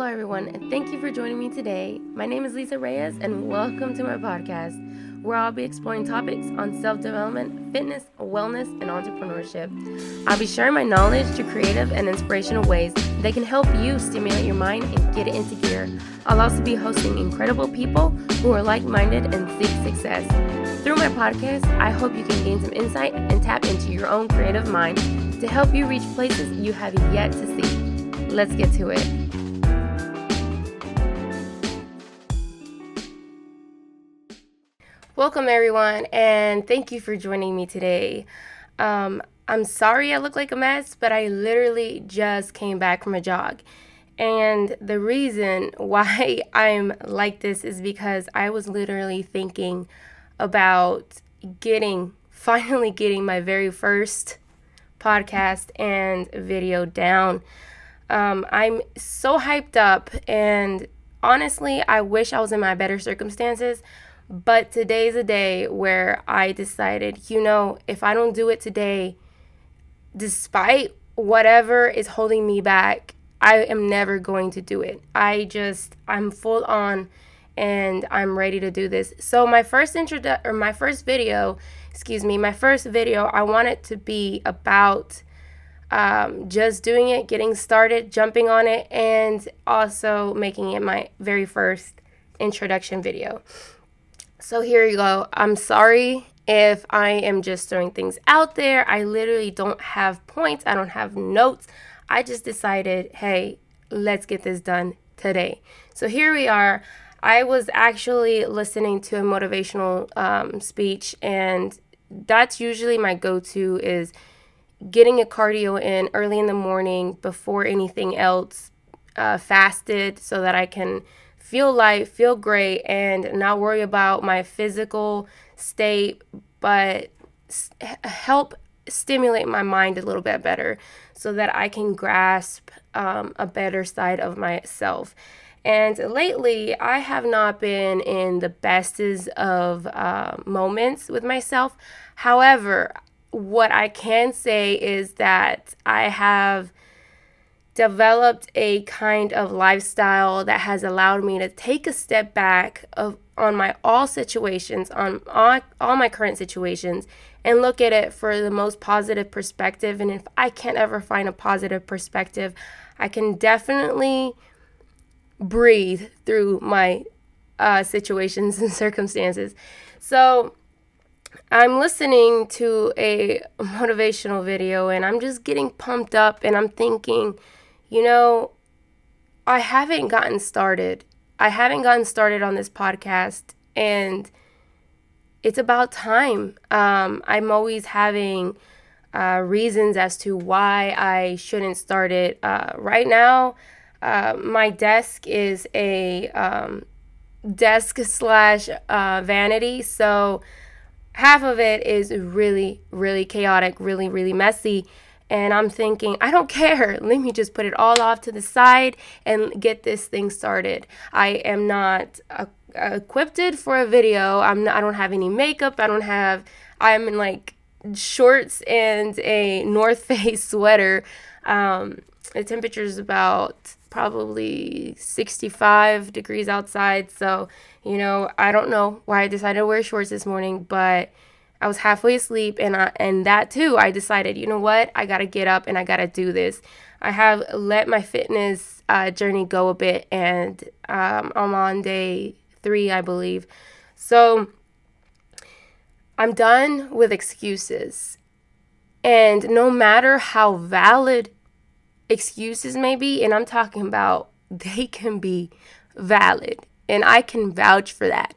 Hello, everyone, and thank you for joining me today. My name is Lisa Reyes, and welcome to my podcast, where I'll be exploring topics on self development, fitness, wellness, and entrepreneurship. I'll be sharing my knowledge through creative and inspirational ways that can help you stimulate your mind and get it into gear. I'll also be hosting incredible people who are like minded and seek success. Through my podcast, I hope you can gain some insight and tap into your own creative mind to help you reach places you have yet to see. Let's get to it. Welcome, everyone, and thank you for joining me today. Um, I'm sorry I look like a mess, but I literally just came back from a jog. And the reason why I'm like this is because I was literally thinking about getting, finally getting my very first podcast and video down. Um, I'm so hyped up, and honestly, I wish I was in my better circumstances but today's a day where I decided, you know, if I don't do it today, despite whatever is holding me back, I am never going to do it. I just, I'm full on and I'm ready to do this. So my first intro or my first video, excuse me, my first video, I want it to be about um, just doing it, getting started, jumping on it, and also making it my very first introduction video. So here you go. I'm sorry if I am just throwing things out there. I literally don't have points, I don't have notes. I just decided, hey, let's get this done today. So here we are. I was actually listening to a motivational um, speech, and that's usually my go-to is getting a cardio in early in the morning before anything else, uh, fasted so that I can feel light, feel great, and not worry about my physical state, but help stimulate my mind a little bit better so that I can grasp um, a better side of myself. And lately, I have not been in the bestest of uh, moments with myself. However, what I can say is that I have developed a kind of lifestyle that has allowed me to take a step back of on my all situations on all, all my current situations and look at it for the most positive perspective. And if i can't ever find a positive perspective i can definitely breathe through my uh, situations and circumstances. So i'm listening to a motivational video and i'm just getting pumped up and i'm thinking you know, I haven't gotten started. I haven't gotten started on this podcast, and it's about time. Um, I'm always having uh, reasons as to why I shouldn't start it. Uh, right now, uh, my desk is a um, desk slash uh, vanity, so half of it is really, really chaotic, really, really messy and I'm thinking, I don't care. Let me just put it all off to the side and get this thing started. I am not uh, equipped for a video. I'm not, I don't have any makeup. I don't have. I'm in like shorts and a North Face sweater. Um, the temperature is about probably 65 degrees outside. So, you know, I don't know why I decided to wear shorts this morning, but I was halfway asleep, and I, and that too, I decided, you know what, I gotta get up and I gotta do this. I have let my fitness uh, journey go a bit, and um, I'm on day three, I believe. So I'm done with excuses. And no matter how valid excuses may be, and I'm talking about they can be valid, and I can vouch for that.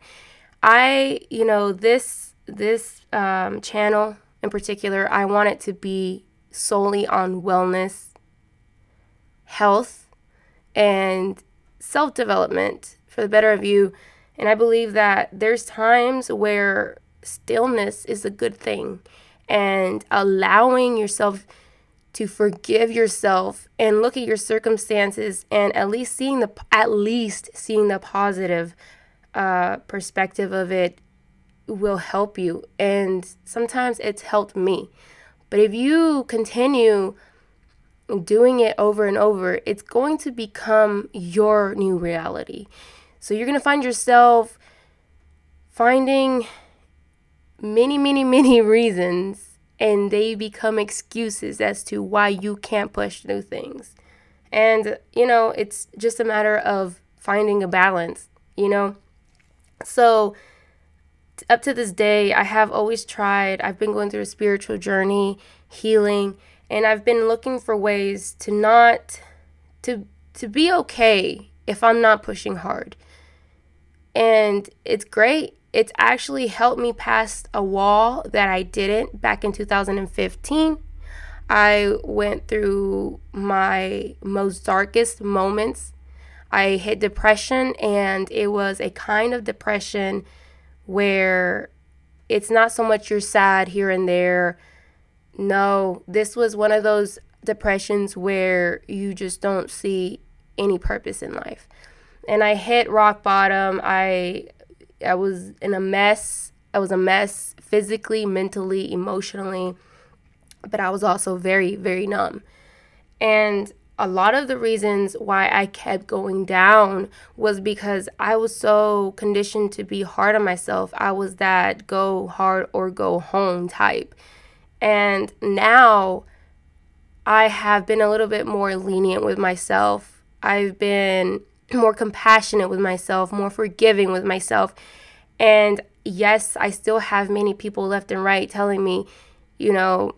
I, you know, this this um, channel in particular, I want it to be solely on wellness, health, and self development for the better of you. And I believe that there's times where stillness is a good thing and allowing yourself to forgive yourself and look at your circumstances and at least seeing the at least seeing the positive uh, perspective of it will help you. And sometimes it's helped me. But if you continue, doing it over and over, it's going to become your new reality. So you're going to find yourself finding many, many, many reasons, and they become excuses as to why you can't push new things. And, you know, it's just a matter of finding a balance, you know? So, up to this day, I have always tried, I've been going through a spiritual journey, healing, and I've been looking for ways to not to to be okay if I'm not pushing hard. And it's great. It's actually helped me past a wall that I didn't back in 2015. I went through my most darkest moments. I hit depression, and it was a kind of depression where it's not so much you're sad here and there. No, this was one of those depressions where you just don't see any purpose in life. And I hit rock bottom. I I was in a mess. I was a mess physically, mentally, emotionally, but I was also very very numb. And a lot of the reasons why I kept going down was because I was so conditioned to be hard on myself. I was that go hard or go home type. And now I have been a little bit more lenient with myself. I've been more compassionate with myself, more forgiving with myself. And yes, I still have many people left and right telling me, you know,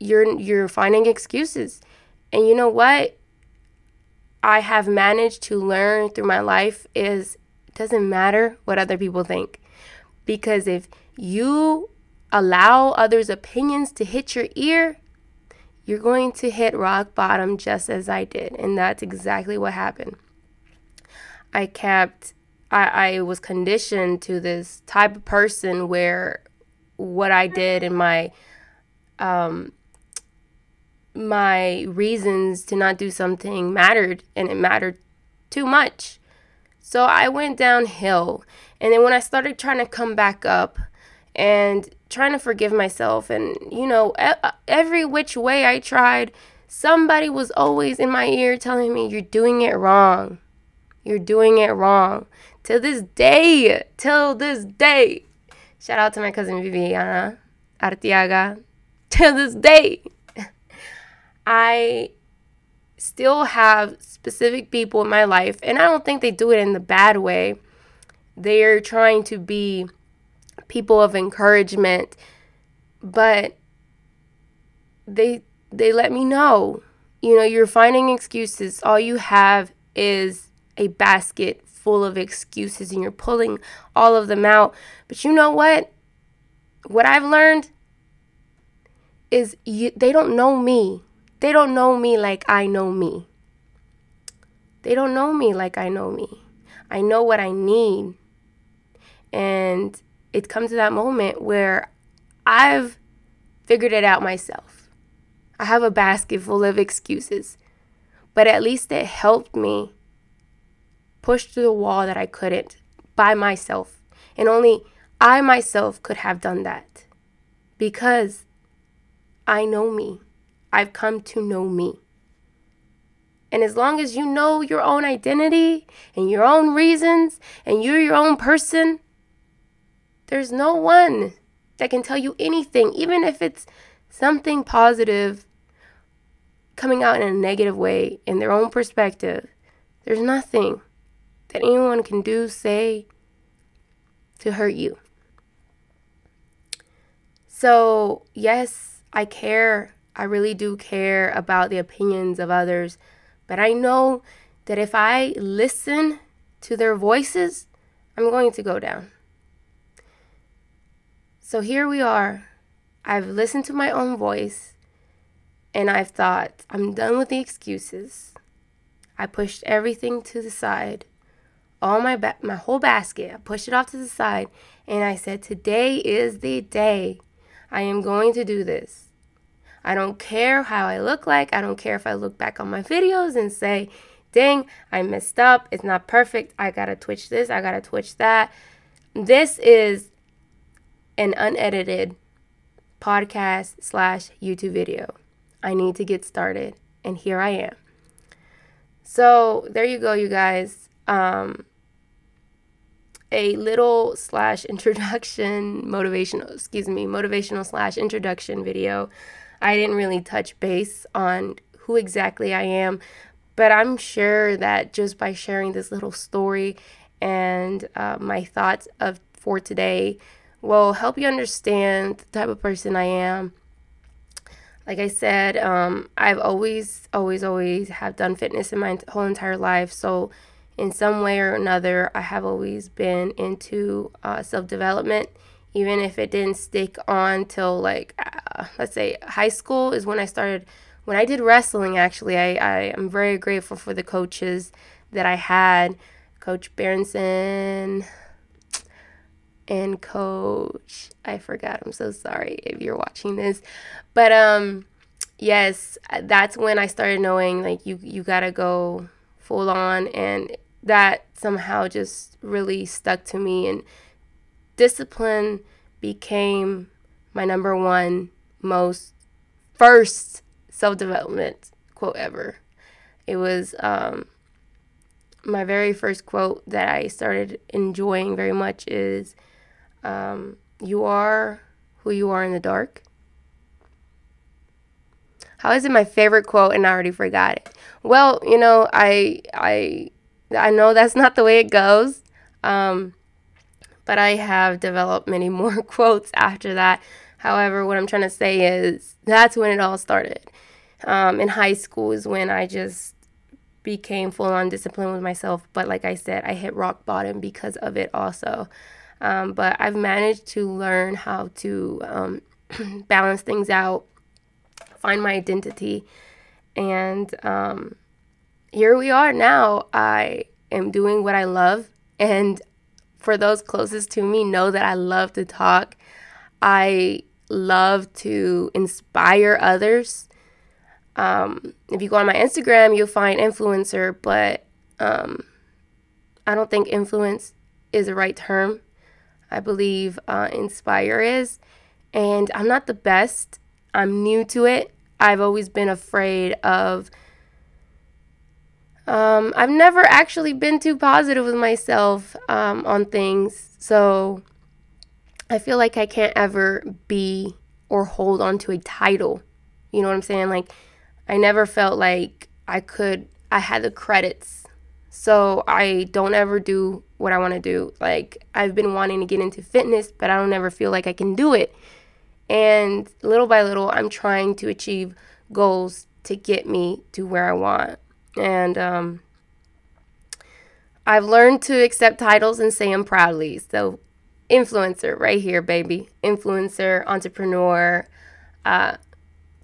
you're you're finding excuses and you know what? I have managed to learn through my life is it doesn't matter what other people think. Because if you allow others' opinions to hit your ear, you're going to hit rock bottom just as I did. And that's exactly what happened. I kept, I, I was conditioned to this type of person where what I did in my um, my reasons to not do something mattered and it mattered too much. So I went downhill. And then when I started trying to come back up and trying to forgive myself, and you know, uh, every which way I tried, somebody was always in my ear telling me, You're doing it wrong. You're doing it wrong. Till this day, till this day. Shout out to my cousin Viviana Artiaga. Till this day, I still have specific people in my life, and I don't think they do it in the bad way. They're trying to be people of encouragement, but they they let me know, you know, you're finding excuses. All you have is a basket full of excuses and you're pulling all of them out. But you know what? What I've learned is you, they don't know me. They don't know me like I know me. They don't know me like I know me. I know what I need. And it comes to that moment where I've figured it out myself. I have a basket full of excuses, but at least it helped me push through the wall that I couldn't by myself. And only I myself could have done that because I know me. I've come to know me. And as long as you know your own identity and your own reasons and you're your own person, there's no one that can tell you anything, even if it's something positive coming out in a negative way in their own perspective. There's nothing that anyone can do, say to hurt you. So, yes, I care I really do care about the opinions of others, but I know that if I listen to their voices, I'm going to go down. So here we are. I've listened to my own voice and I've thought, I'm done with the excuses. I pushed everything to the side. All my ba- my whole basket, I pushed it off to the side and I said, "Today is the day. I am going to do this." I don't care how I look like. I don't care if I look back on my videos and say, dang, I messed up. It's not perfect. I gotta twitch this. I gotta twitch that. This is an unedited podcast slash YouTube video. I need to get started. And here I am. So there you go, you guys. Um, a little slash introduction motivational, excuse me, motivational slash introduction video. I didn't really touch base on who exactly I am, but I'm sure that just by sharing this little story and uh, my thoughts of for today will help you understand the type of person I am. Like I said, um, I've always, always, always have done fitness in my whole entire life. So, in some way or another, I have always been into uh, self development. Even if it didn't stick on till like, uh, let's say, high school is when I started. When I did wrestling, actually, I, I am very grateful for the coaches that I had. Coach Berenson, and coach I forgot. I'm so sorry if you're watching this. But um yes, that's when I started knowing like you you got to go full on and that somehow just really stuck to me and discipline became my number one most first self-development quote ever. It was um my very first quote that I started enjoying very much is um, you are who you are in the dark. How is it my favorite quote and I already forgot it? Well, you know, I I I know that's not the way it goes. Um, but I have developed many more quotes after that. However, what I'm trying to say is that's when it all started. Um, in high school is when I just became full on disciplined with myself. But like I said, I hit rock bottom because of it also. Um, but I've managed to learn how to um, balance things out, find my identity, and um, here we are now. I am doing what I love, and for those closest to me, know that I love to talk. I love to inspire others. Um, if you go on my Instagram, you'll find influencer, but um, I don't think influence is the right term. I believe uh, Inspire is. And I'm not the best, I'm new to it. I've always been afraid of. Um, I've never actually been too positive with myself um, on things. So I feel like I can't ever be or hold on to a title. You know what I'm saying? Like, I never felt like I could, I had the credits. So I don't ever do what I want to do. Like I've been wanting to get into fitness, but I don't ever feel like I can do it. And little by little, I'm trying to achieve goals to get me to where I want. And um, I've learned to accept titles and say them proudly. So, influencer, right here, baby. Influencer, entrepreneur, uh,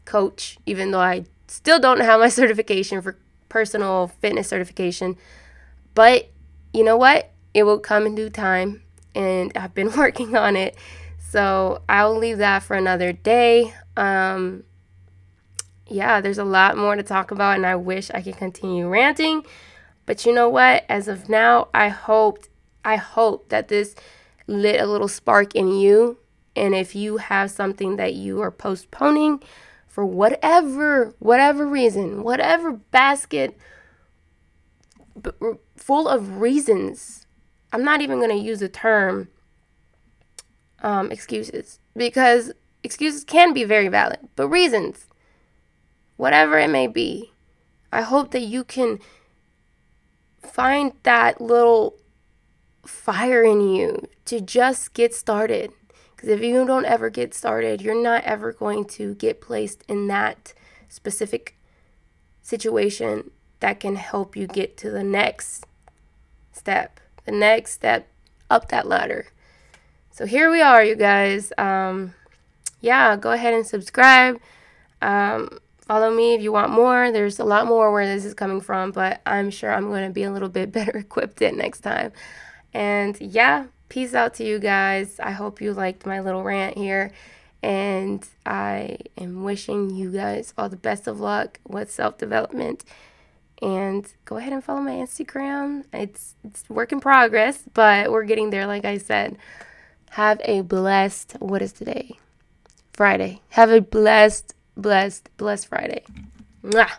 coach, even though I still don't have my certification for personal fitness certification. But you know what? it will come in due time, and I've been working on it. So I'll leave that for another day. Um, yeah, there's a lot more to talk about, and I wish I could continue ranting. But you know what? As of now, I hoped, I hope that this lit a little spark in you. And if you have something that you are postponing for whatever, whatever reason, whatever basket full of reasons I'm not even going to use the term um, excuses because excuses can be very valid, but reasons, whatever it may be, I hope that you can find that little fire in you to just get started. Because if you don't ever get started, you're not ever going to get placed in that specific situation that can help you get to the next step the next step up that ladder. So here we are, you guys. Um, yeah, go ahead and subscribe. Um, follow me if you want more. There's a lot more where this is coming from, but I'm sure I'm going to be a little bit better equipped it next time. And yeah, peace out to you guys. I hope you liked my little rant here. And I am wishing you guys all the best of luck with self development and go ahead and follow my Instagram. It's it's work in progress, but we're getting there like I said. Have a blessed what is today? Friday. Have a blessed blessed, blessed Friday. Mwah.